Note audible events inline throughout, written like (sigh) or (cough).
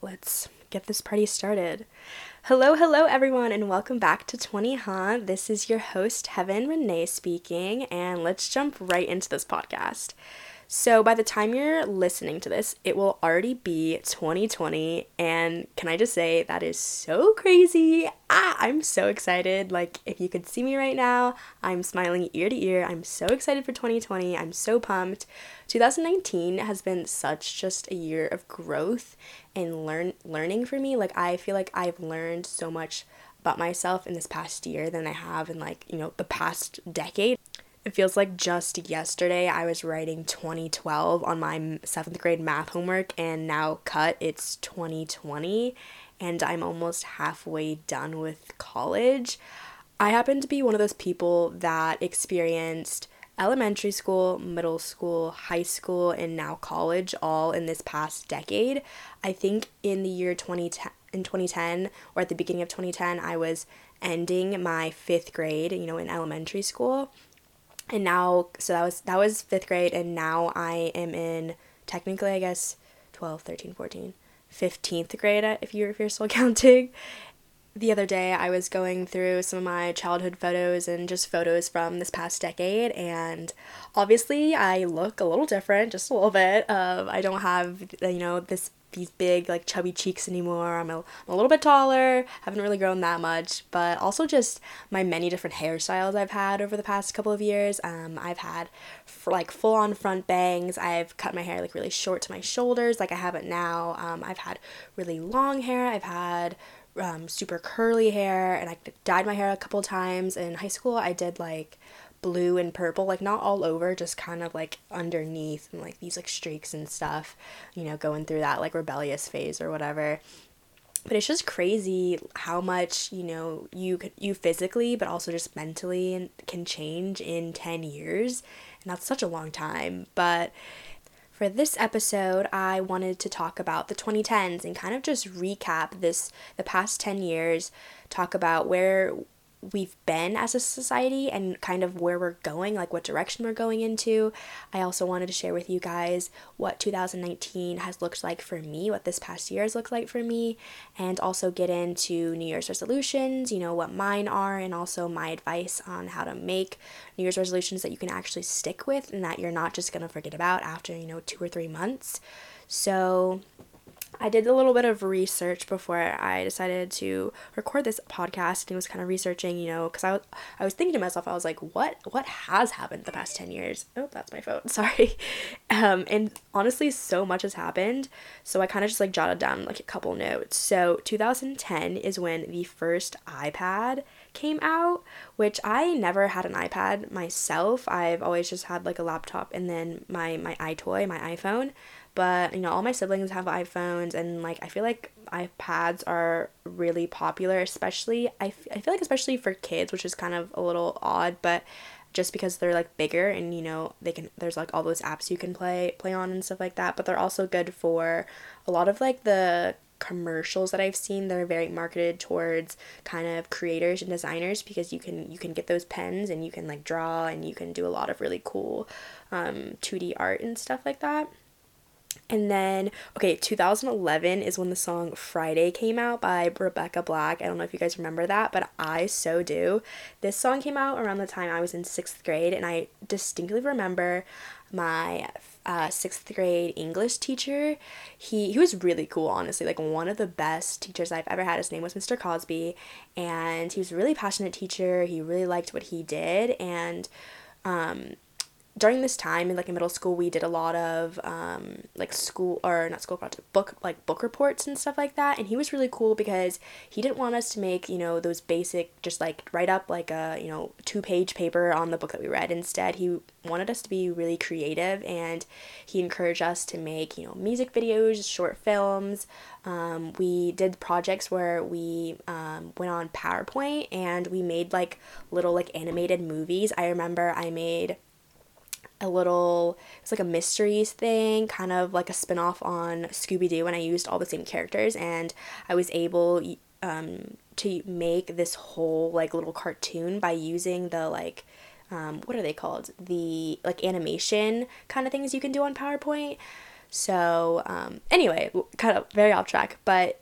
let's get this party started. Hello, hello, everyone, and welcome back to 20 Huh. This is your host, Heaven Renee, speaking, and let's jump right into this podcast. So, by the time you're listening to this, it will already be 2020. And can I just say, that is so crazy? Ah, I'm so excited. Like, if you could see me right now, I'm smiling ear to ear. I'm so excited for 2020. I'm so pumped. 2019 has been such just a year of growth and learn learning for me. Like, I feel like I've learned so much about myself in this past year than I have in like, you know, the past decade. It feels like just yesterday I was writing 2012 on my seventh grade math homework, and now cut it's 2020, and I'm almost halfway done with college. I happen to be one of those people that experienced elementary school, middle school, high school, and now college all in this past decade. I think in the year 2010, in 2010 or at the beginning of 2010, I was ending my fifth grade, you know, in elementary school and now so that was that was fifth grade and now i am in technically i guess 12 13 14 15th grade if you're if you're still (laughs) counting. The other day i was going through some of my childhood photos and just photos from this past decade and obviously i look a little different just a little bit. Of i don't have you know this these big like chubby cheeks anymore. I'm a, I'm a little bit taller, haven't really grown that much, but also just my many different hairstyles I've had over the past couple of years. Um, I've had for, like full on front bangs. I've cut my hair like really short to my shoulders, like I have it now. Um, I've had really long hair. I've had um, super curly hair, and I dyed my hair a couple times. In high school, I did like blue and purple, like not all over, just kind of like underneath and like these like streaks and stuff, you know, going through that like rebellious phase or whatever. But it's just crazy how much, you know, you you physically but also just mentally can change in 10 years. And that's such a long time, but for this episode, I wanted to talk about the 2010s and kind of just recap this the past 10 years, talk about where we've been as a society and kind of where we're going, like what direction we're going into. I also wanted to share with you guys what 2019 has looked like for me, what this past year has looked like for me, and also get into New Year's resolutions, you know, what mine are, and also my advice on how to make New Year's resolutions that you can actually stick with and that you're not just going to forget about after, you know, two or three months. So, I did a little bit of research before I decided to record this podcast and was kind of researching, you know, because I was, I was thinking to myself, I was like, what what has happened the past 10 years? Oh, that's my phone. (laughs) Sorry. Um, and honestly, so much has happened. So I kind of just like jotted down like a couple notes. So 2010 is when the first iPad came out, which I never had an iPad myself. I've always just had like a laptop and then my my iToy, my iPhone but you know all my siblings have iphones and like i feel like ipads are really popular especially I, f- I feel like especially for kids which is kind of a little odd but just because they're like bigger and you know they can there's like all those apps you can play play on and stuff like that but they're also good for a lot of like the commercials that I've seen that are very marketed towards kind of creators and designers because you can you can get those pens and you can like draw and you can do a lot of really cool um, 2D art and stuff like that. And then, okay, 2011 is when the song Friday came out by Rebecca Black. I don't know if you guys remember that, but I so do. This song came out around the time I was in sixth grade, and I distinctly remember my uh, sixth grade English teacher. He, he was really cool, honestly, like one of the best teachers I've ever had. His name was Mr. Cosby, and he was a really passionate teacher. He really liked what he did, and um, during this time in like middle school we did a lot of um, like school or not school project book like book reports and stuff like that. And he was really cool because he didn't want us to make you know those basic just like write up like a you know two page paper on the book that we read. Instead he wanted us to be really creative and he encouraged us to make you know music videos short films. Um, we did projects where we um, went on powerpoint and we made like little like animated movies. I remember i made a little it's like a mysteries thing kind of like a spin-off on scooby-doo and i used all the same characters and i was able um, to make this whole like little cartoon by using the like um, what are they called the like animation kind of things you can do on powerpoint So, um, anyway, kind of very off track, but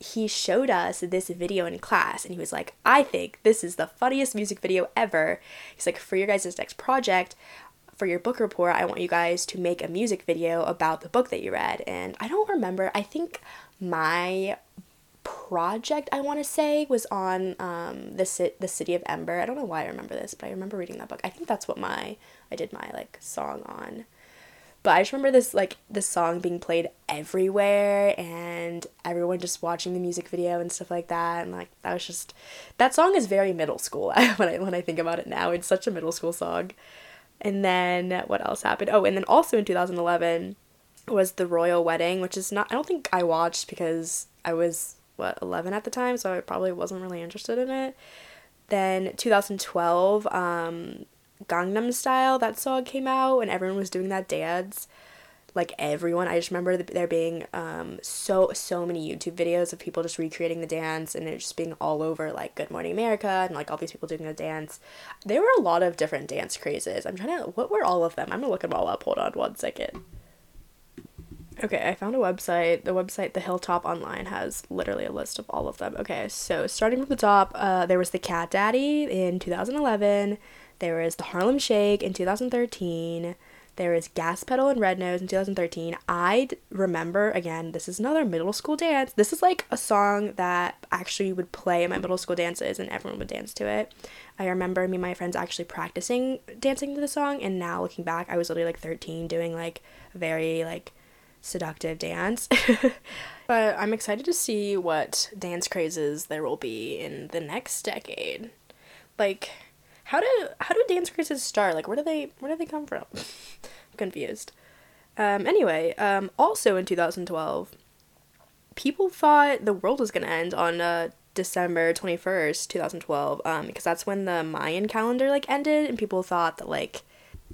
he showed us this video in class and he was like, I think this is the funniest music video ever. He's like, for your guys' next project, for your book report, I want you guys to make a music video about the book that you read. And I don't remember, I think my project I want to say was on um, the ci- the city of Ember. I don't know why I remember this, but I remember reading that book. I think that's what my I did my like song on. But I just remember this like this song being played everywhere and everyone just watching the music video and stuff like that and like that was just that song is very middle school (laughs) when I when I think about it now. It's such a middle school song. And then what else happened? Oh, and then also in 2011 was the royal wedding, which is not I don't think I watched because I was what 11 at the time, so I probably wasn't really interested in it. Then 2012 um Gangnam Style that song came out and everyone was doing that dance. Like everyone, I just remember there being um, so so many YouTube videos of people just recreating the dance and it just being all over like Good Morning America and like all these people doing the dance. There were a lot of different dance crazes. I'm trying to what were all of them? I'm gonna look them all up. Hold on one second. Okay, I found a website. The website The Hilltop Online has literally a list of all of them. Okay, so starting from the top, uh, there was the Cat Daddy in 2011. There was the Harlem Shake in 2013. There was Gas Pedal and Red Nose in 2013. I remember, again, this is another middle school dance. This is like a song that actually would play in my middle school dances and everyone would dance to it. I remember me and my friends actually practicing dancing to the song, and now looking back, I was literally like 13 doing like very like seductive dance. (laughs) but I'm excited to see what dance crazes there will be in the next decade. Like, how do how do dance crazes start? Like where do they where do they come from? (laughs) Confused. Um, anyway, um, also in 2012, people thought the world was gonna end on uh, December 21st, 2012, um, because that's when the Mayan calendar like ended, and people thought that like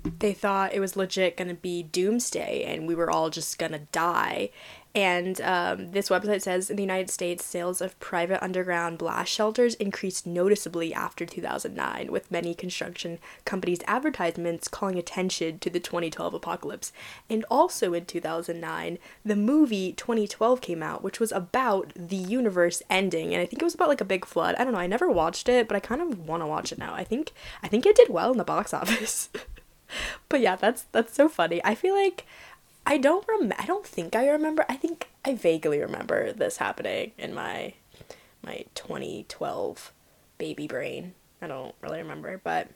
they thought it was legit gonna be doomsday and we were all just gonna die and um, this website says in the United States, sales of private underground blast shelters increased noticeably after 2009, with many construction companies' advertisements calling attention to the 2012 apocalypse. And also in 2009, the movie 2012 came out, which was about the universe ending, and I think it was about like a big flood. I don't know. I never watched it, but I kind of want to watch it now. I think I think it did well in the box (laughs) office. but yeah, that's that's so funny. I feel like I don't rem I don't think I remember. I think I vaguely remember this happening in my my 2012 baby brain. I don't really remember, but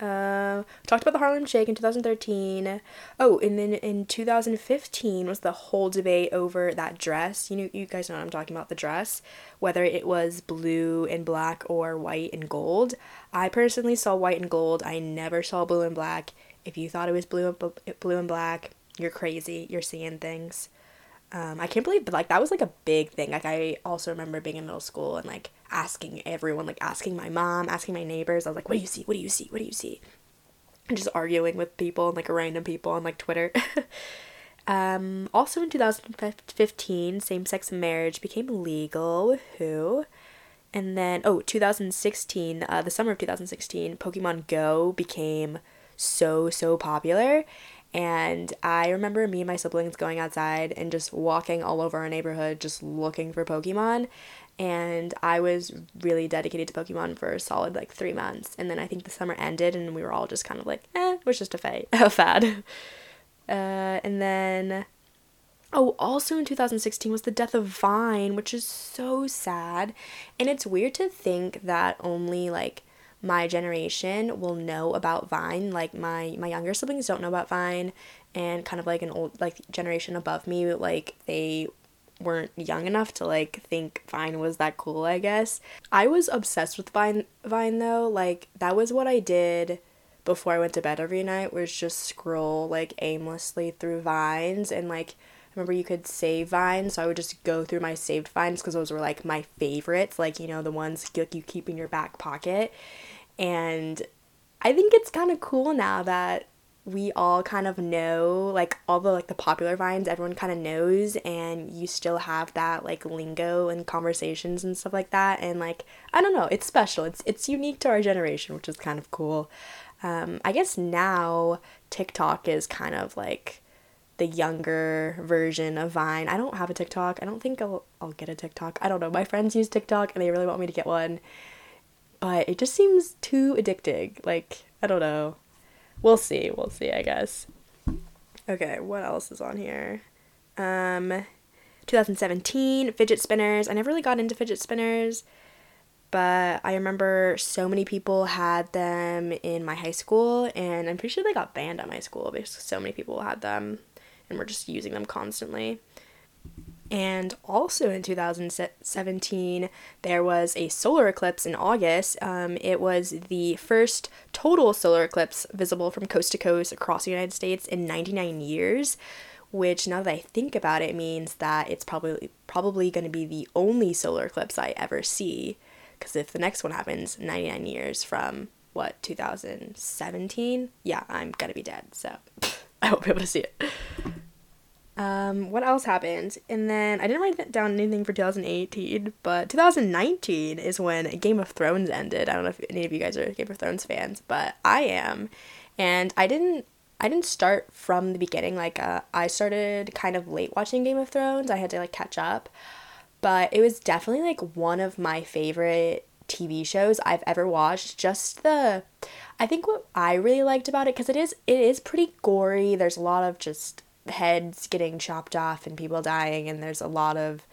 uh, talked about the Harlem Shake in 2013. Oh, and then in 2015 was the whole debate over that dress. You know, you guys know what I'm talking about the dress, whether it was blue and black or white and gold. I personally saw white and gold. I never saw blue and black. If you thought it was blue blue and black, you're crazy. You're seeing things. Um, I can't believe, but like that was like a big thing. Like I also remember being in middle school and like asking everyone, like asking my mom, asking my neighbors. I was like, "What do you see? What do you see? What do you see?" And just arguing with people and like random people on like Twitter. (laughs) um, also in 2015, same-sex marriage became legal. Who? And then oh, 2016, uh, the summer of 2016, Pokemon Go became so so popular and I remember me and my siblings going outside and just walking all over our neighborhood just looking for Pokemon. And I was really dedicated to Pokemon for a solid like three months. And then I think the summer ended and we were all just kind of like, eh, it was just a, fa- (laughs) a fad. Uh, and then, oh, also in 2016 was the death of Vine, which is so sad. And it's weird to think that only like my generation will know about Vine. Like my my younger siblings don't know about Vine and kind of like an old like generation above me like they weren't young enough to like think Vine was that cool, I guess. I was obsessed with Vine Vine though. Like that was what I did before I went to bed every night was just scroll like aimlessly through vines and like remember you could save vines so i would just go through my saved vines because those were like my favorites like you know the ones like you keep in your back pocket and I think it's kind of cool now that we all kind of know like all the like the popular vines everyone kind of knows and you still have that like lingo and conversations and stuff like that and like I don't know it's special it's it's unique to our generation which is kind of cool um, I guess now TikTok is kind of like the younger version of Vine. I don't have a TikTok. I don't think I'll I'll get a TikTok. I don't know. My friends use TikTok and they really want me to get one. But it just seems too addicting. Like, I don't know. We'll see. We'll see, I guess. Okay, what else is on here? Um 2017 fidget spinners. I never really got into fidget spinners but I remember so many people had them in my high school, and I'm pretty sure they got banned at my school because so many people had them and were just using them constantly. And also in 2017, there was a solar eclipse in August. Um, it was the first total solar eclipse visible from coast to coast across the United States in 99 years, which now that I think about it means that it's probably probably going to be the only solar eclipse I ever see. Because if the next one happens 99 years from what 2017, yeah, I'm gonna be dead. So (laughs) I won't be able to see it. Um, what else happened? And then I didn't write down anything for 2018, but 2019 is when Game of Thrones ended. I don't know if any of you guys are Game of Thrones fans, but I am. And I didn't I didn't start from the beginning. Like uh, I started kind of late watching Game of Thrones. I had to like catch up but it was definitely like one of my favorite TV shows I've ever watched. Just the I think what I really liked about it cuz it is it is pretty gory. There's a lot of just heads getting chopped off and people dying and there's a lot of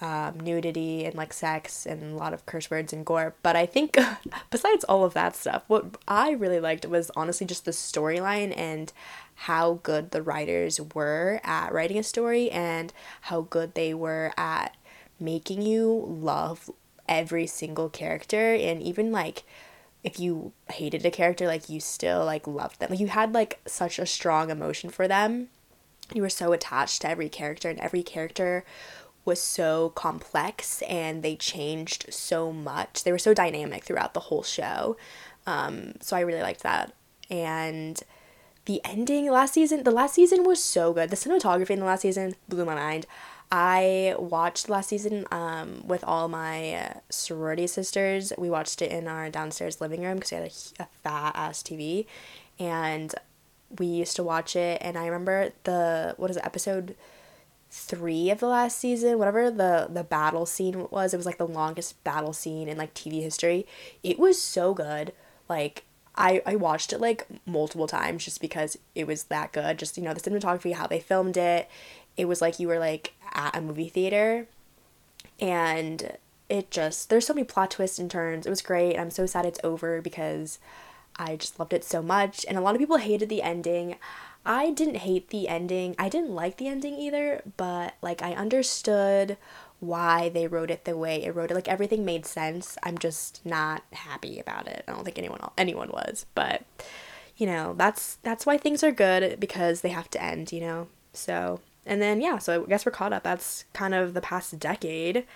um, nudity and like sex and a lot of curse words and gore. But I think (laughs) besides all of that stuff, what I really liked was honestly just the storyline and how good the writers were at writing a story and how good they were at making you love every single character. And even like if you hated a character like you still like loved them. Like you had like such a strong emotion for them you were so attached to every character and every character was so complex and they changed so much. They were so dynamic throughout the whole show. Um, so i really liked that. And the ending last season the last season was so good. The cinematography in the last season blew my mind. I watched last season um, with all my uh, sorority sisters. We watched it in our downstairs living room because we had a, a fat ass TV, and we used to watch it. And I remember the what is it episode three of the last season, whatever the the battle scene was. It was like the longest battle scene in like TV history. It was so good. Like I, I watched it like multiple times just because it was that good. Just, you know, the cinematography, how they filmed it. It was like you were like at a movie theater and it just there's so many plot twists and turns. It was great. I'm so sad it's over because I just loved it so much and a lot of people hated the ending. I didn't hate the ending. I didn't like the ending either, but like I understood why they wrote it the way it wrote it. Like everything made sense. I'm just not happy about it. I don't think anyone anyone was, but you know, that's that's why things are good because they have to end, you know. So, and then yeah, so I guess we're caught up. That's kind of the past decade.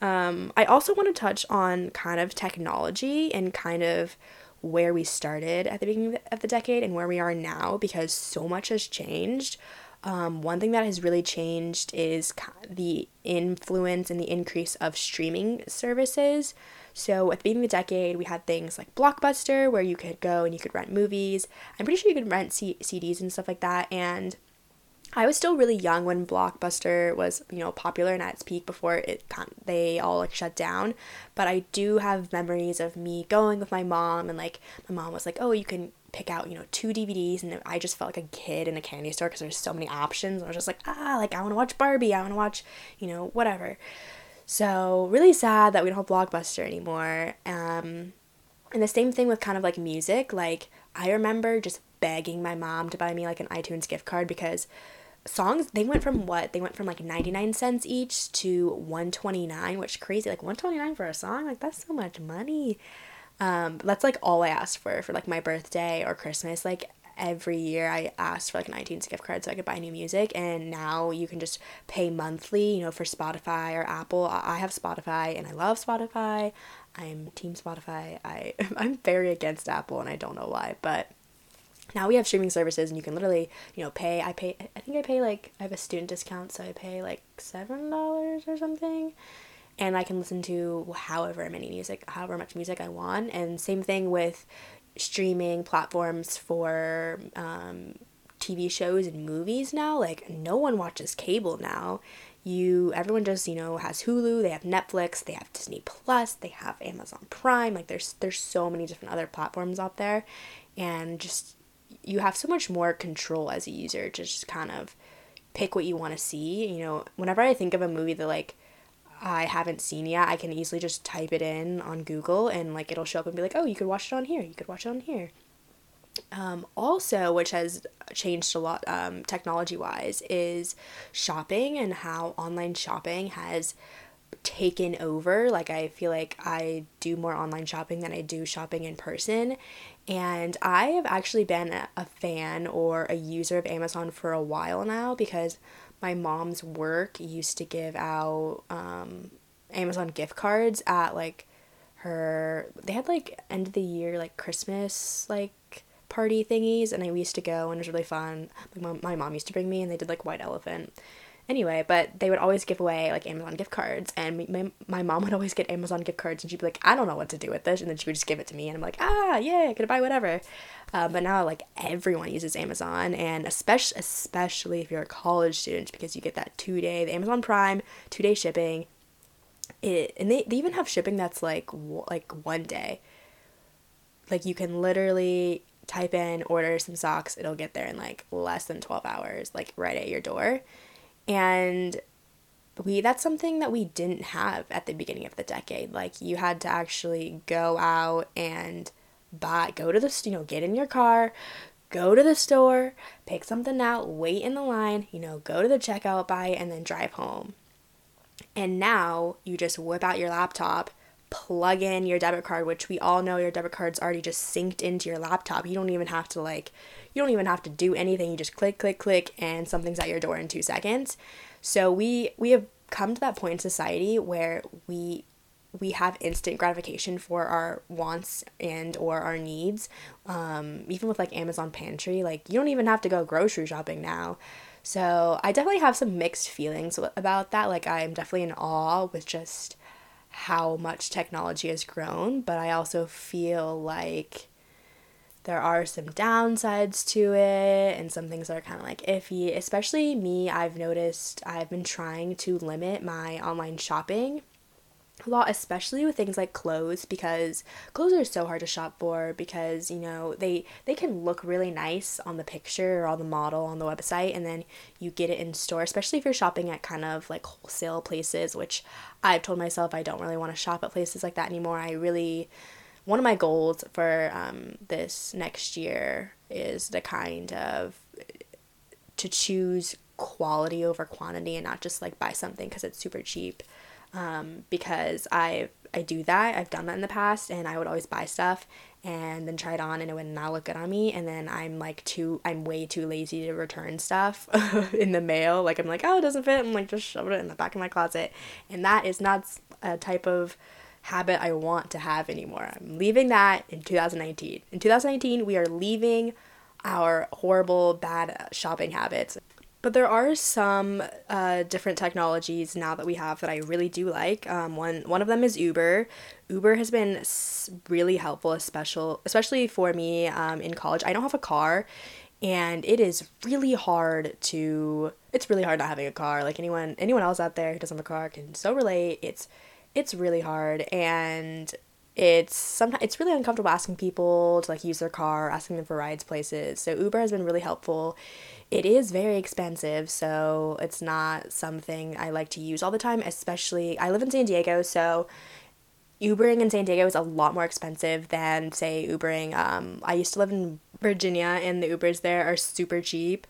Um, I also want to touch on kind of technology and kind of where we started at the beginning of the decade and where we are now because so much has changed. Um, one thing that has really changed is the influence and the increase of streaming services. So at the beginning of the decade, we had things like Blockbuster, where you could go and you could rent movies. I'm pretty sure you could rent C- CDs and stuff like that. And I was still really young when Blockbuster was, you know, popular and at its peak before it they all like shut down. But I do have memories of me going with my mom and like my mom was like, "Oh, you can pick out, you know, two DVDs and I just felt like a kid in a candy store because there's so many options. I was just like, "Ah, like I want to watch Barbie, I want to watch, you know, whatever." So, really sad that we don't have Blockbuster anymore. Um and the same thing with kind of like music, like I remember just begging my mom to buy me like an iTunes gift card because songs they went from what? They went from like 99 cents each to 129 which crazy. Like 129 for a song? Like that's so much money. Um that's like all i asked for for like my birthday or christmas. Like every year i asked for like an itunes gift card so i could buy new music. And now you can just pay monthly you know for spotify or apple. I have spotify and i love spotify. I'm team spotify. I (laughs) i'm very against apple and i don't know why but now we have streaming services and you can literally you know pay i pay i think i pay like i have a student discount so i pay like seven dollars or something and i can listen to however many music however much music i want and same thing with streaming platforms for um, TV shows and movies now. Like no one watches cable now. You everyone just, you know, has Hulu, they have Netflix, they have Disney Plus, they have Amazon Prime. Like there's there's so many different other platforms out there and just you have so much more control as a user to just kind of pick what you want to see. You know, whenever I think of a movie that like I haven't seen yet, I can easily just type it in on Google and like it'll show up and be like, oh, you could watch it on here, you could watch it on here. Um, also, which has changed a lot um, technology wise, is shopping and how online shopping has taken over. Like, I feel like I do more online shopping than I do shopping in person. And I have actually been a fan or a user of Amazon for a while now because my mom's work used to give out um, Amazon gift cards at like her, they had like end of the year, like Christmas, like party thingies and I used to go and it was really fun. My mom, my mom used to bring me and they did like White Elephant. Anyway, but they would always give away like Amazon gift cards and my, my mom would always get Amazon gift cards and she'd be like, I don't know what to do with this. And then she would just give it to me and I'm like, ah, yeah, I could buy whatever. Uh, but now like everyone uses Amazon and especially, especially if you're a college student because you get that two day, the Amazon Prime, two day shipping. It, and they, they even have shipping that's like like one day like you can literally type in order some socks, it'll get there in like less than 12 hours, like right at your door. And we that's something that we didn't have at the beginning of the decade. Like you had to actually go out and buy go to the you know, get in your car, go to the store, pick something out, wait in the line, you know, go to the checkout, buy and then drive home. And now you just whip out your laptop plug in your debit card, which we all know your debit card's already just synced into your laptop. You don't even have to like you don't even have to do anything. You just click, click, click and something's at your door in 2 seconds. So we we have come to that point in society where we we have instant gratification for our wants and or our needs um, even with like amazon pantry like you don't even have to go grocery shopping now so i definitely have some mixed feelings about that like i'm definitely in awe with just how much technology has grown, but I also feel like there are some downsides to it and some things that are kind of like iffy. Especially me, I've noticed I've been trying to limit my online shopping a lot especially with things like clothes because clothes are so hard to shop for because you know they they can look really nice on the picture or on the model on the website and then you get it in store especially if you're shopping at kind of like wholesale places which I've told myself I don't really want to shop at places like that anymore I really one of my goals for um, this next year is the kind of to choose quality over quantity and not just like buy something because it's super cheap um, because I I do that. I've done that in the past, and I would always buy stuff and then try it on, and it would not look good on me. And then I'm like too, I'm way too lazy to return stuff (laughs) in the mail. Like I'm like, oh, it doesn't fit. I'm like, just shove it in the back of my closet, and that is not a type of habit I want to have anymore. I'm leaving that in 2019. In 2019, we are leaving our horrible, bad shopping habits. But there are some uh, different technologies now that we have that I really do like. Um, one one of them is Uber. Uber has been really helpful, especially especially for me um, in college. I don't have a car, and it is really hard to. It's really hard not having a car. Like anyone anyone else out there who doesn't have a car can so relate. It's it's really hard, and it's sometimes it's really uncomfortable asking people to like use their car, asking them for rides places. So Uber has been really helpful it is very expensive, so it's not something I like to use all the time, especially I live in San Diego, so Ubering in San Diego is a lot more expensive than say Ubering. Um, I used to live in Virginia and the Ubers there are super cheap.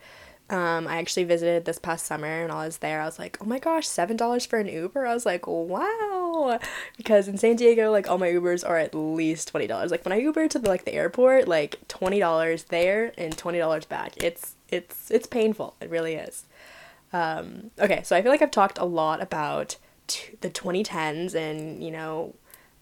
Um, I actually visited this past summer and I was there. I was like, oh my gosh, $7 for an Uber? I was like, wow. Because in San Diego, like all my Ubers are at least $20. Like when I Uber to the, like the airport, like $20 there and $20 back. It's it's it's painful. It really is. Um, okay, so I feel like I've talked a lot about t- the 2010s and you know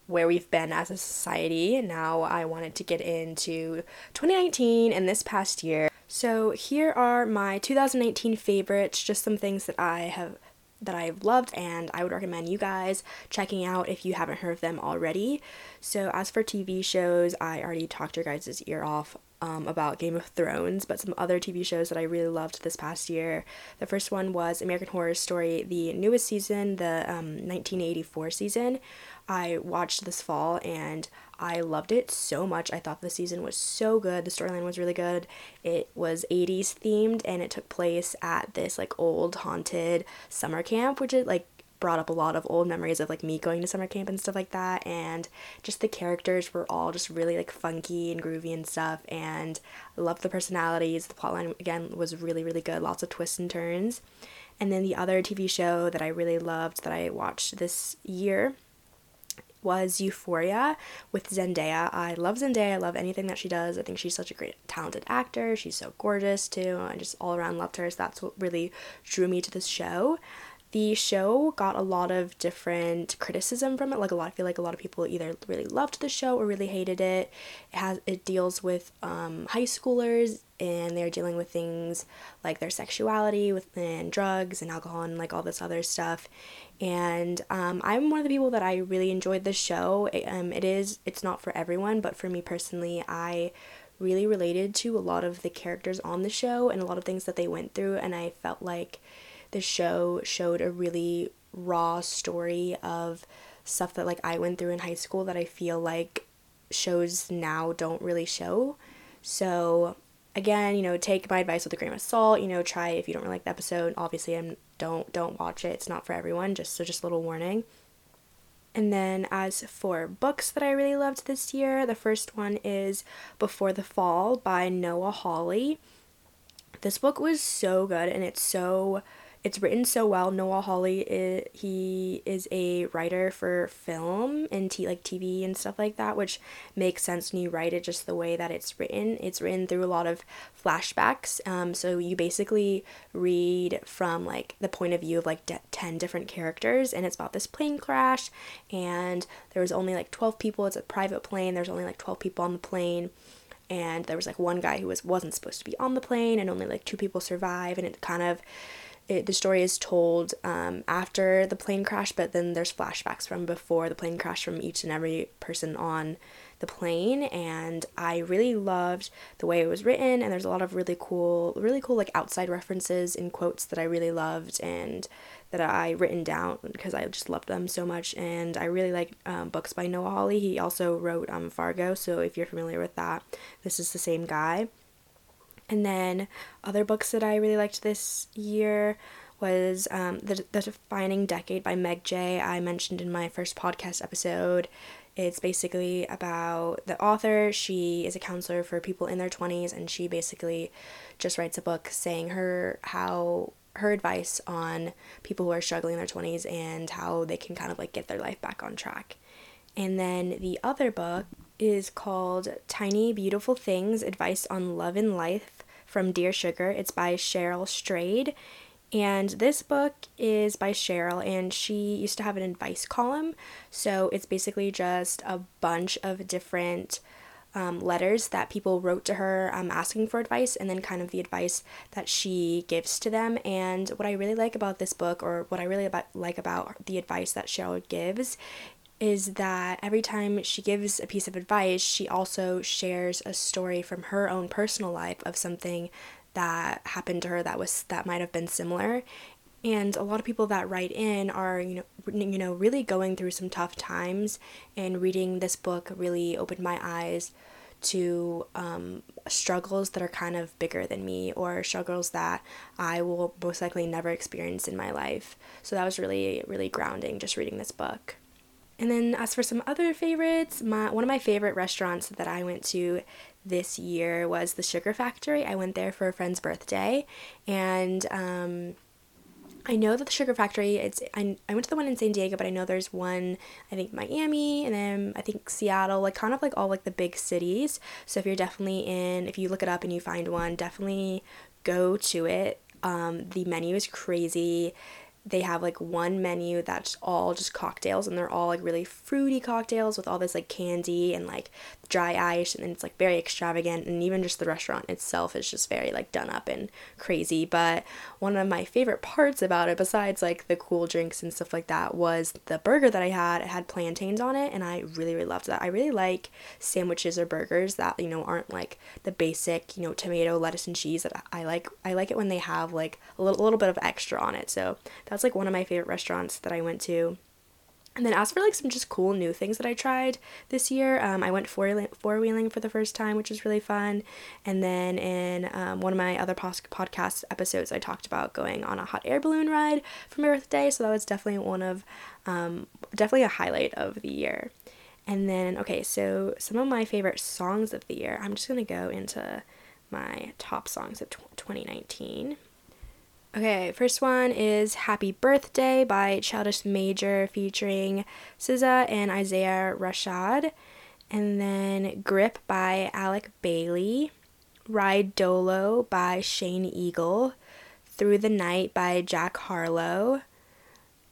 where we've been as a society. And Now I wanted to get into 2019 and this past year. So here are my 2019 favorites, just some things that I have that I've loved and I would recommend you guys checking out if you haven't heard of them already. So as for TV shows, I already talked your guys' ear off um, about Game of Thrones, but some other TV shows that I really loved this past year. The first one was American Horror Story, the newest season, the um, 1984 season. I watched this fall and I loved it so much. I thought the season was so good. The storyline was really good. It was 80s themed and it took place at this like old haunted summer camp, which is like brought up a lot of old memories of like me going to summer camp and stuff like that and just the characters were all just really like funky and groovy and stuff and I loved the personalities the plotline again was really really good lots of twists and turns and then the other TV show that I really loved that I watched this year was Euphoria with Zendaya. I love Zendaya. I love anything that she does. I think she's such a great, talented actor. She's so gorgeous too. I just all around loved her. So that's what really drew me to this show the show got a lot of different criticism from it. Like a lot i feel like a lot of people either really loved the show or really hated it. It has it deals with um, high schoolers and they're dealing with things like their sexuality with and drugs and alcohol and like all this other stuff. And um, i'm one of the people that i really enjoyed the show. It, um, it is it's not for everyone but for me personally i really related to a lot of the characters on the show and a lot of things that they went through and i felt like the show showed a really raw story of stuff that like I went through in high school that I feel like shows now don't really show. So again, you know, take my advice with a grain of salt. You know, try if you don't really like the episode. Obviously, I'm don't don't watch it. It's not for everyone. Just so just a little warning. And then as for books that I really loved this year, the first one is Before the Fall by Noah Hawley. This book was so good and it's so it's written so well. Noah Hawley is, he is a writer for film and t- like TV and stuff like that, which makes sense when you write it just the way that it's written. It's written through a lot of flashbacks. Um, so you basically read from like the point of view of like de- 10 different characters and it's about this plane crash and there was only like 12 people. It's a private plane. There's only like 12 people on the plane and there was like one guy who was wasn't supposed to be on the plane and only like two people survive and it kind of it, the story is told um, after the plane crash, but then there's flashbacks from before the plane crash from each and every person on the plane. And I really loved the way it was written, and there's a lot of really cool, really cool like outside references and quotes that I really loved and that I written down because I just loved them so much. And I really like um, books by Noah Hawley. He also wrote um, Fargo, so if you're familiar with that, this is the same guy. And then other books that I really liked this year was um, the, the Defining Decade by Meg Jay. I mentioned in my first podcast episode. It's basically about the author. She is a counselor for people in their 20s, and she basically just writes a book saying her how her advice on people who are struggling in their 20s and how they can kind of like get their life back on track. And then the other book is called Tiny Beautiful Things Advice on Love and Life from Dear Sugar. It's by Cheryl Strayed. And this book is by Cheryl, and she used to have an advice column. So it's basically just a bunch of different um, letters that people wrote to her um, asking for advice, and then kind of the advice that she gives to them. And what I really like about this book, or what I really about, like about the advice that Cheryl gives, is that every time she gives a piece of advice, she also shares a story from her own personal life of something that happened to her that was that might have been similar. And a lot of people that write in are, you know, you know, really going through some tough times. And reading this book really opened my eyes to um, struggles that are kind of bigger than me or struggles that I will most likely never experience in my life. So that was really, really grounding just reading this book. And then as for some other favorites, my one of my favorite restaurants that I went to this year was the Sugar Factory. I went there for a friend's birthday, and um, I know that the Sugar Factory. It's I, I went to the one in San Diego, but I know there's one I think Miami, and then I think Seattle, like kind of like all like the big cities. So if you're definitely in, if you look it up and you find one, definitely go to it. Um, the menu is crazy they have like one menu that's all just cocktails and they're all like really fruity cocktails with all this like candy and like dry ice and it's like very extravagant and even just the restaurant itself is just very like done up and crazy. But one of my favorite parts about it besides like the cool drinks and stuff like that was the burger that I had. It had plantains on it and I really really loved that. I really like sandwiches or burgers that you know aren't like the basic you know tomato lettuce and cheese that I like. I like it when they have like a little, a little bit of extra on it. So that's like one of my favorite restaurants that I went to and then as for like some just cool new things that I tried this year, um, I went four four wheeling for the first time, which was really fun. And then in um, one of my other podcast episodes, I talked about going on a hot air balloon ride for my birthday. So that was definitely one of um, definitely a highlight of the year. And then okay, so some of my favorite songs of the year. I'm just gonna go into my top songs of t- 2019. Okay, first one is Happy Birthday by Childish Major featuring SZA and Isaiah Rashad. And then Grip by Alec Bailey. Ride Dolo by Shane Eagle. Through the Night by Jack Harlow.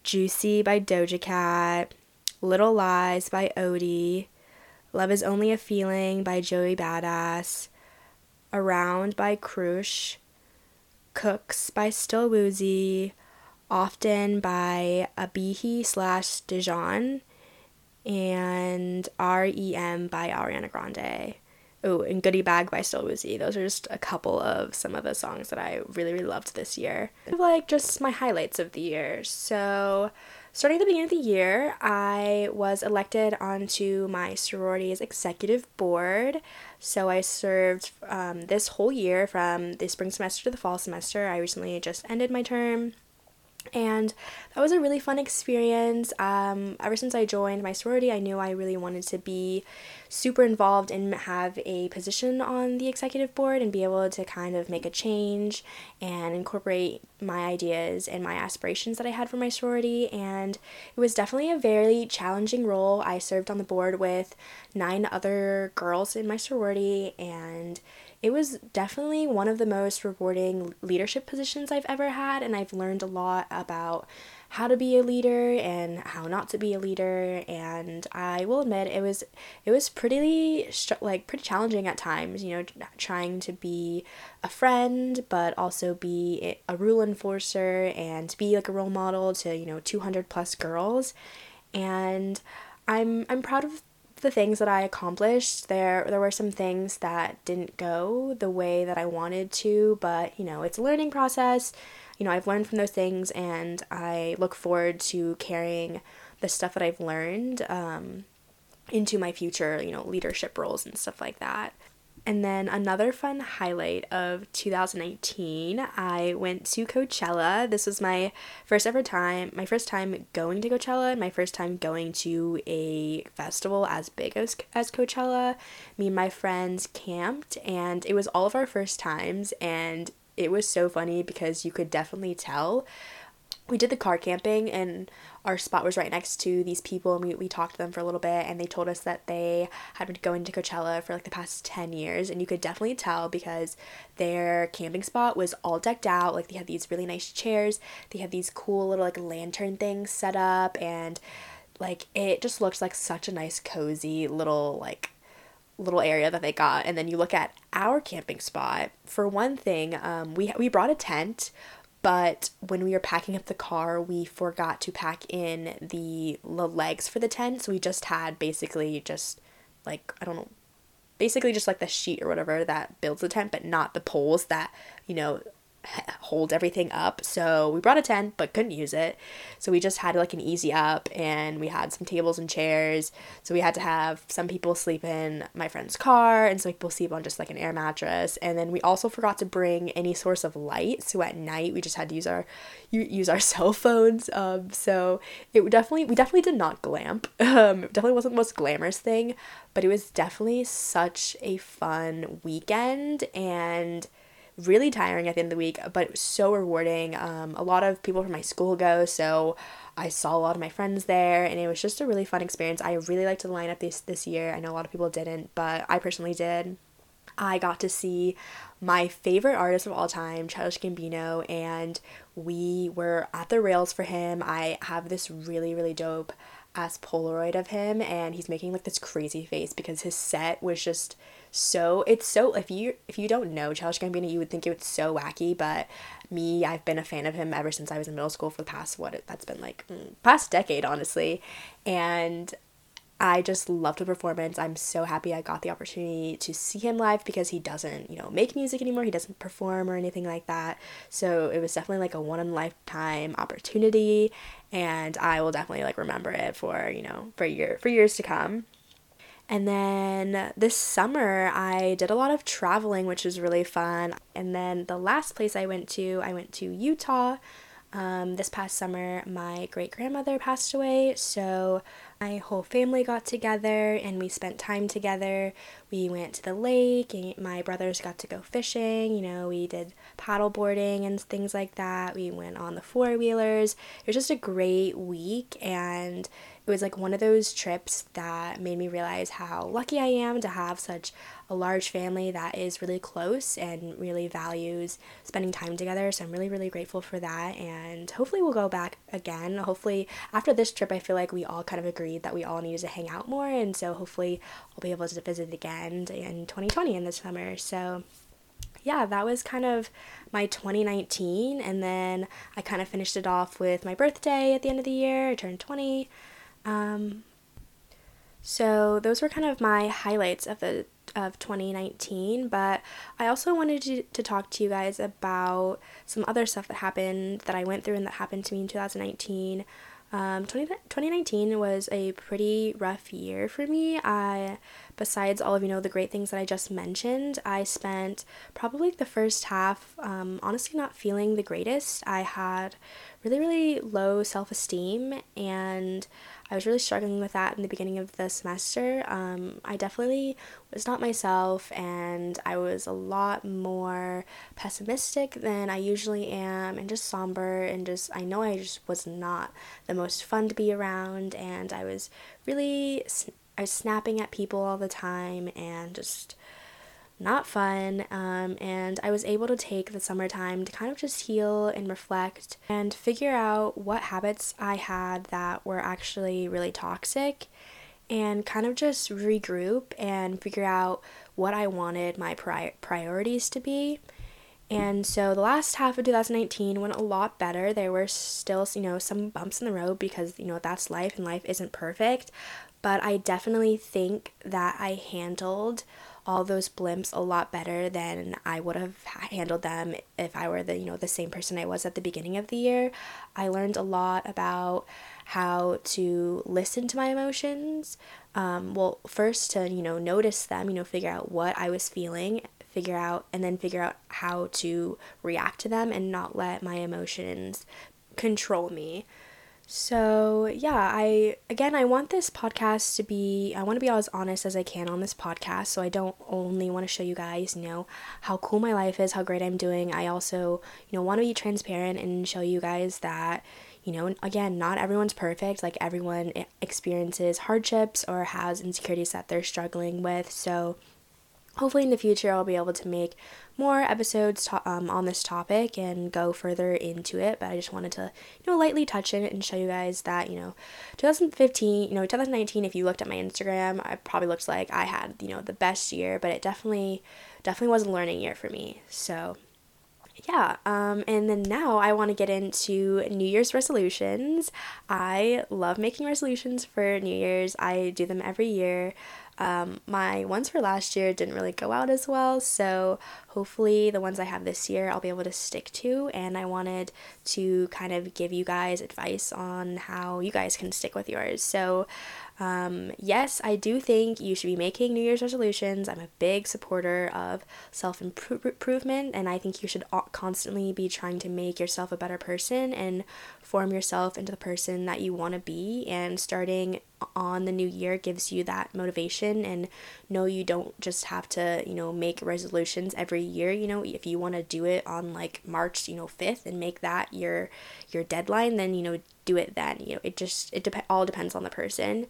Juicy by Doja Cat. Little Lies by Odie. Love is Only a Feeling by Joey Badass. Around by Krush. Cooks by Still Woozy, Often by Abhi slash Dijon, and REM by Ariana Grande. Oh, and Goodie Bag by Still Woozy. Those are just a couple of some of the songs that I really, really loved this year. Like just my highlights of the year. So Starting at the beginning of the year, I was elected onto my sorority's executive board. So I served um, this whole year from the spring semester to the fall semester. I recently just ended my term and that was a really fun experience. Um, ever since I joined my sorority, I knew I really wanted to be super involved and have a position on the executive board and be able to kind of make a change and incorporate my ideas and my aspirations that I had for my sorority. And it was definitely a very challenging role. I served on the board with nine other girls in my sorority, and it was definitely one of the most rewarding leadership positions I've ever had, and I've learned a lot about how to be a leader and how not to be a leader. And I will admit, it was it was pretty like pretty challenging at times. You know, trying to be a friend, but also be a rule enforcer and be like a role model to you know two hundred plus girls. And I'm I'm proud of the things that I accomplished, there there were some things that didn't go the way that I wanted to, but you know, it's a learning process. You know, I've learned from those things and I look forward to carrying the stuff that I've learned um, into my future, you know, leadership roles and stuff like that. And then another fun highlight of 2019, I went to Coachella. This was my first ever time, my first time going to Coachella, and my first time going to a festival as big as, as Coachella. Me and my friends camped, and it was all of our first times, and it was so funny because you could definitely tell we did the car camping and our spot was right next to these people and we, we talked to them for a little bit and they told us that they had been going to Coachella for like the past 10 years. And you could definitely tell because their camping spot was all decked out. Like they had these really nice chairs. They had these cool little like lantern things set up. And like it just looked like such a nice cozy little like little area that they got. And then you look at our camping spot. For one thing um, we we brought a tent but when we were packing up the car, we forgot to pack in the, the legs for the tent. So we just had basically just like, I don't know, basically just like the sheet or whatever that builds the tent, but not the poles that, you know, hold everything up. So we brought a tent but couldn't use it. So we just had like an easy up and we had some tables and chairs. So we had to have some people sleep in my friend's car and some people sleep on just like an air mattress. And then we also forgot to bring any source of light. So at night we just had to use our use our (laughs) cell phones. Um, so it definitely we definitely did not glamp. (laughs) Um, it definitely wasn't the most glamorous thing, but it was definitely such a fun weekend and really tiring at the end of the week, but it was so rewarding. Um, a lot of people from my school go, so I saw a lot of my friends there, and it was just a really fun experience. I really liked the lineup this this year. I know a lot of people didn't, but I personally did. I got to see my favorite artist of all time, Childish Gambino, and we were at the rails for him. I have this really, really dope ass Polaroid of him, and he's making like this crazy face because his set was just so it's so if you if you don't know Childish Gambino, you would think it was so wacky, but me, I've been a fan of him ever since I was in middle school for the past what that's been like mm, past decade honestly, and I just loved the performance. I'm so happy I got the opportunity to see him live because he doesn't, you know, make music anymore. He doesn't perform or anything like that. So it was definitely like a one in lifetime opportunity and I will definitely like remember it for, you know, for year for years to come. And then this summer, I did a lot of traveling, which was really fun. And then the last place I went to, I went to Utah. Um, this past summer, my great grandmother passed away, so my whole family got together and we spent time together. We went to the lake and my brothers got to go fishing. You know, we did paddle boarding and things like that. We went on the four wheelers. It was just a great week and it was like one of those trips that made me realize how lucky I am to have such a large family that is really close and really values spending time together. So I'm really, really grateful for that. And hopefully we'll go back again. Hopefully, after this trip, I feel like we all kind of agreed that we all needed to hang out more. And so hopefully I'll be able to visit again in 2020 in the summer. So yeah, that was kind of my 2019. And then I kind of finished it off with my birthday at the end of the year. I turned 20. Um, so those were kind of my highlights of the of 2019, but I also wanted to, to talk to you guys about some other stuff that happened that I went through and that happened to me in 2019. Um, 20, 2019 was a pretty rough year for me. I, besides all of you know the great things that I just mentioned, I spent probably the first half um, honestly not feeling the greatest. I had really really low self esteem and I was really struggling with that in the beginning of the semester. Um, I definitely was not myself, and I was a lot more pessimistic than I usually am, and just somber, and just I know I just was not the most fun to be around, and I was really I was snapping at people all the time, and just not fun. Um, and I was able to take the summertime to kind of just heal and reflect and figure out what habits I had that were actually really toxic and kind of just regroup and figure out what I wanted my pri- priorities to be. And so the last half of 2019 went a lot better. There were still, you know, some bumps in the road because, you know, that's life and life isn't perfect. But I definitely think that I handled all those blimps a lot better than I would have handled them if I were the you know the same person I was at the beginning of the year. I learned a lot about how to listen to my emotions. Um, well, first to you know notice them, you know, figure out what I was feeling, figure out and then figure out how to react to them and not let my emotions control me. So, yeah, I again I want this podcast to be I want to be as honest as I can on this podcast. So I don't only want to show you guys, you know, how cool my life is, how great I'm doing. I also, you know, want to be transparent and show you guys that you know, again, not everyone's perfect. Like everyone experiences hardships or has insecurities that they're struggling with. So, hopefully in the future I'll be able to make more episodes to- um, on this topic and go further into it but I just wanted to you know lightly touch it and show you guys that you know 2015 you know 2019 if you looked at my Instagram I probably looked like I had you know the best year but it definitely definitely was a learning year for me so yeah, um, and then now I want to get into New Year's resolutions. I love making resolutions for New Year's. I do them every year. Um, my ones for last year didn't really go out as well, so hopefully the ones I have this year I'll be able to stick to. And I wanted to kind of give you guys advice on how you guys can stick with yours. So, um, yes, I do think you should be making New Year's resolutions. I'm a big supporter of self improvement, and I think you should constantly be trying to make yourself a better person and form yourself into the person that you want to be. And starting on the new year gives you that motivation and no you don't just have to you know make resolutions every year you know if you want to do it on like march you know 5th and make that your your deadline then you know do it then you know it just it dep- all depends on the person.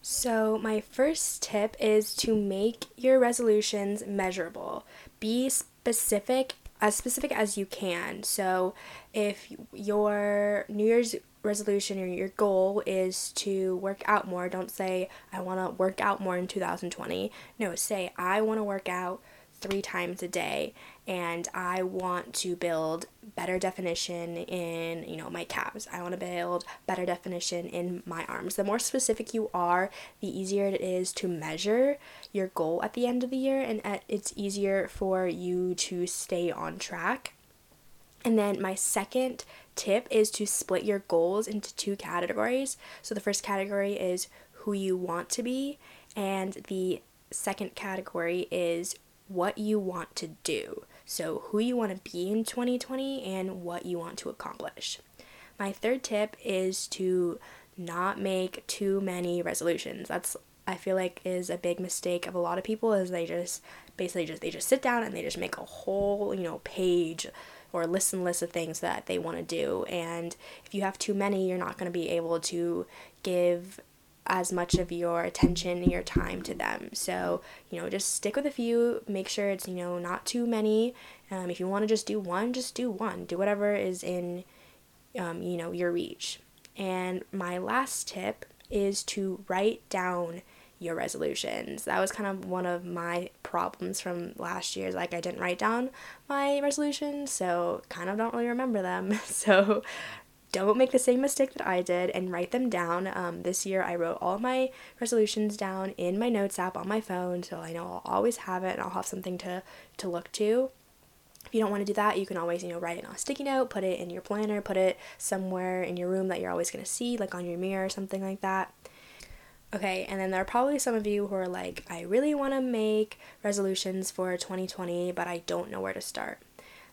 So my first tip is to make your resolutions measurable. Be specific as specific as you can. So if your new year's resolution or your goal is to work out more, don't say, I want to work out more in 2020. No, say, I want to work out three times a day and I want to build better definition in, you know, my calves. I want to build better definition in my arms. The more specific you are, the easier it is to measure your goal at the end of the year and uh, it's easier for you to stay on track. And then my second tip is to split your goals into two categories. So the first category is who you want to be, and the second category is what you want to do. So, who you want to be in 2020 and what you want to accomplish. My third tip is to not make too many resolutions. That's I feel like is a big mistake of a lot of people is they just basically just they just sit down and they just make a whole, you know, page or list and list of things that they want to do. And if you have too many, you're not going to be able to give as much of your attention and your time to them. So, you know, just stick with a few, make sure it's, you know, not too many. Um, if you want to just do one, just do one. Do whatever is in, um, you know, your reach. And my last tip is to write down your resolutions. That was kind of one of my problems from last year. Like I didn't write down my resolutions, so kind of don't really remember them. (laughs) So don't make the same mistake that I did and write them down. Um, this year, I wrote all my resolutions down in my notes app on my phone, so I know I'll always have it and I'll have something to to look to. If you don't want to do that, you can always, you know, write it on a sticky note, put it in your planner, put it somewhere in your room that you're always going to see, like on your mirror or something like that. Okay, and then there are probably some of you who are like, I really want to make resolutions for 2020, but I don't know where to start.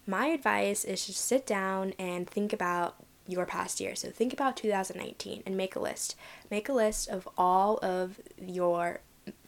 My advice is to sit down and think about your past year. So think about 2019 and make a list. Make a list of all of your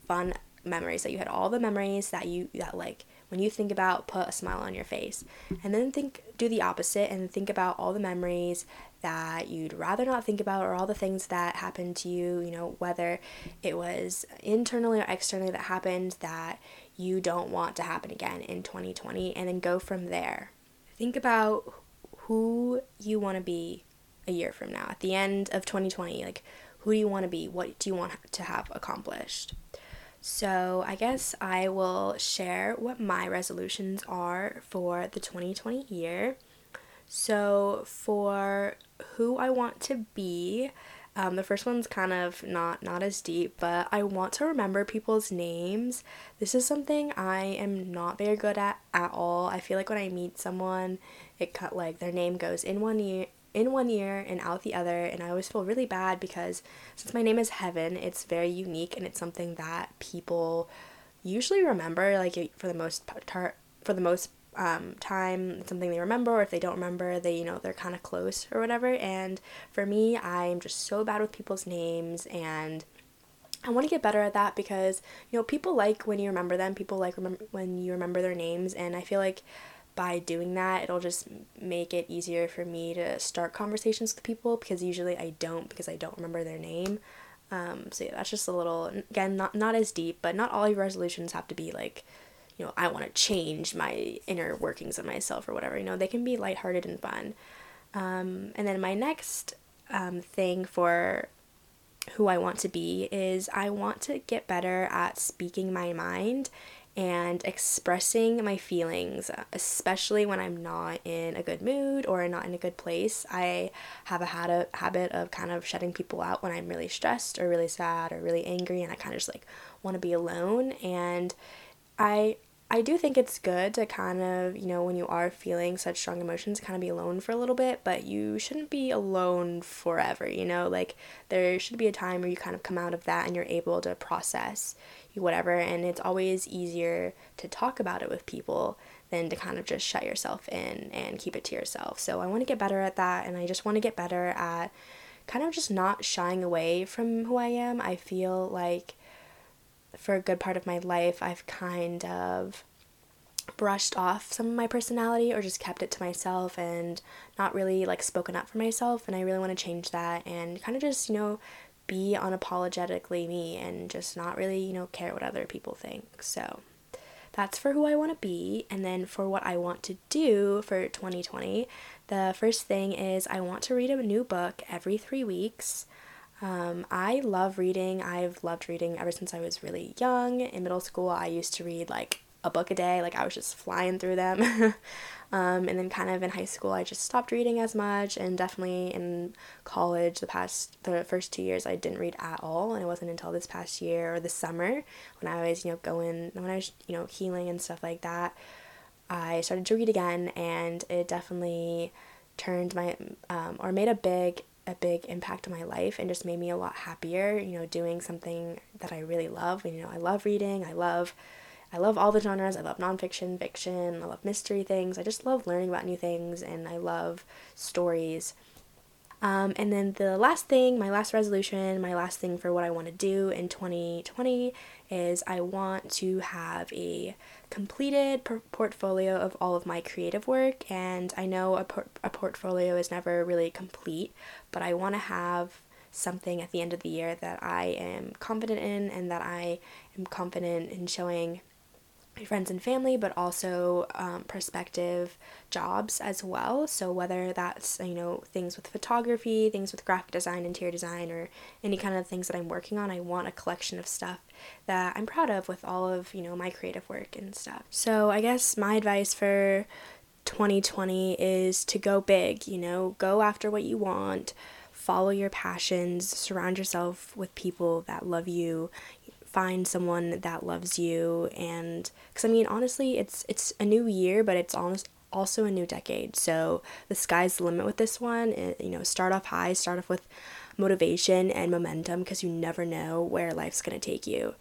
fun memories that you had all the memories that you that like when you think about put a smile on your face and then think do the opposite and think about all the memories that you'd rather not think about or all the things that happened to you you know whether it was internally or externally that happened that you don't want to happen again in 2020 and then go from there. Think about who you want to be a year from now at the end of 2020 like who do you want to be? What do you want to have accomplished so i guess i will share what my resolutions are for the 2020 year so for who i want to be um, the first one's kind of not not as deep, but I want to remember people's names. This is something I am not very good at at all. I feel like when I meet someone, it cut like their name goes in one ear in one ear and out the other and I always feel really bad because since my name is Heaven, it's very unique and it's something that people usually remember like for the most part for the most um, time something they remember or if they don't remember they you know they're kind of close or whatever. And for me i'm just so bad with people's names and I want to get better at that because you know people like when you remember them people like remember when you remember their names and I feel like by doing that it'll just make it easier for me to start conversations with people because usually I don't because I don't remember their name um, so yeah that's just a little again not not as deep but not all your resolutions have to be like you know, I want to change my inner workings of myself or whatever. You know, they can be lighthearted and fun. Um, and then my next um, thing for who I want to be is I want to get better at speaking my mind and expressing my feelings, especially when I'm not in a good mood or not in a good place. I have a habit habit of kind of shutting people out when I'm really stressed or really sad or really angry, and I kind of just like want to be alone. And I I do think it's good to kind of, you know, when you are feeling such strong emotions, kind of be alone for a little bit, but you shouldn't be alone forever, you know? Like, there should be a time where you kind of come out of that and you're able to process whatever, and it's always easier to talk about it with people than to kind of just shut yourself in and keep it to yourself. So, I want to get better at that, and I just want to get better at kind of just not shying away from who I am. I feel like for a good part of my life, I've kind of brushed off some of my personality or just kept it to myself and not really like spoken up for myself and I really want to change that and kind of just, you know, be unapologetically me and just not really, you know, care what other people think. So that's for who I want to be and then for what I want to do for 2020, The first thing is I want to read a new book every three weeks. Um, I love reading. I've loved reading ever since I was really young. In middle school, I used to read like a book a day, like I was just flying through them. (laughs) um, and then, kind of in high school, I just stopped reading as much, and definitely in college, the past, the first two years, I didn't read at all. And it wasn't until this past year or this summer when I was, you know, going, when I was, you know, healing and stuff like that, I started to read again, and it definitely turned my, um, or made a big a big impact on my life and just made me a lot happier, you know, doing something that I really love. And, you know, I love reading, I love I love all the genres. I love nonfiction, fiction, I love mystery things. I just love learning about new things and I love stories. Um, and then the last thing, my last resolution, my last thing for what I want to do in 2020 is I want to have a completed por- portfolio of all of my creative work. And I know a, por- a portfolio is never really complete, but I want to have something at the end of the year that I am confident in and that I am confident in showing friends and family, but also um, prospective jobs as well. So whether that's you know things with photography, things with graphic design, interior design, or any kind of things that I'm working on, I want a collection of stuff that I'm proud of with all of you know my creative work and stuff. So I guess my advice for 2020 is to go big. You know, go after what you want. Follow your passions, surround yourself with people that love you, find someone that loves you and cuz I mean honestly it's it's a new year but it's almost also a new decade. So the sky's the limit with this one. It, you know, start off high, start off with motivation and momentum because you never know where life's going to take you.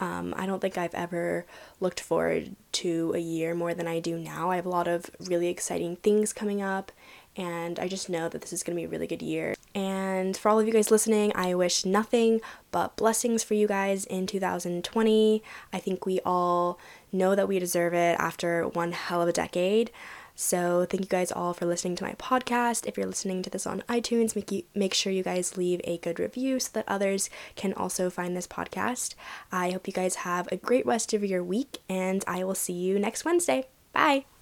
Um, I don't think I've ever looked forward to a year more than I do now. I have a lot of really exciting things coming up, and I just know that this is going to be a really good year. And for all of you guys listening, I wish nothing but blessings for you guys in 2020. I think we all know that we deserve it after one hell of a decade. So thank you guys all for listening to my podcast. If you're listening to this on iTunes, make you make sure you guys leave a good review so that others can also find this podcast. I hope you guys have a great rest of your week and I will see you next Wednesday. Bye.